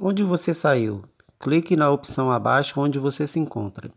Onde você saiu? Clique na opção abaixo onde você se encontra.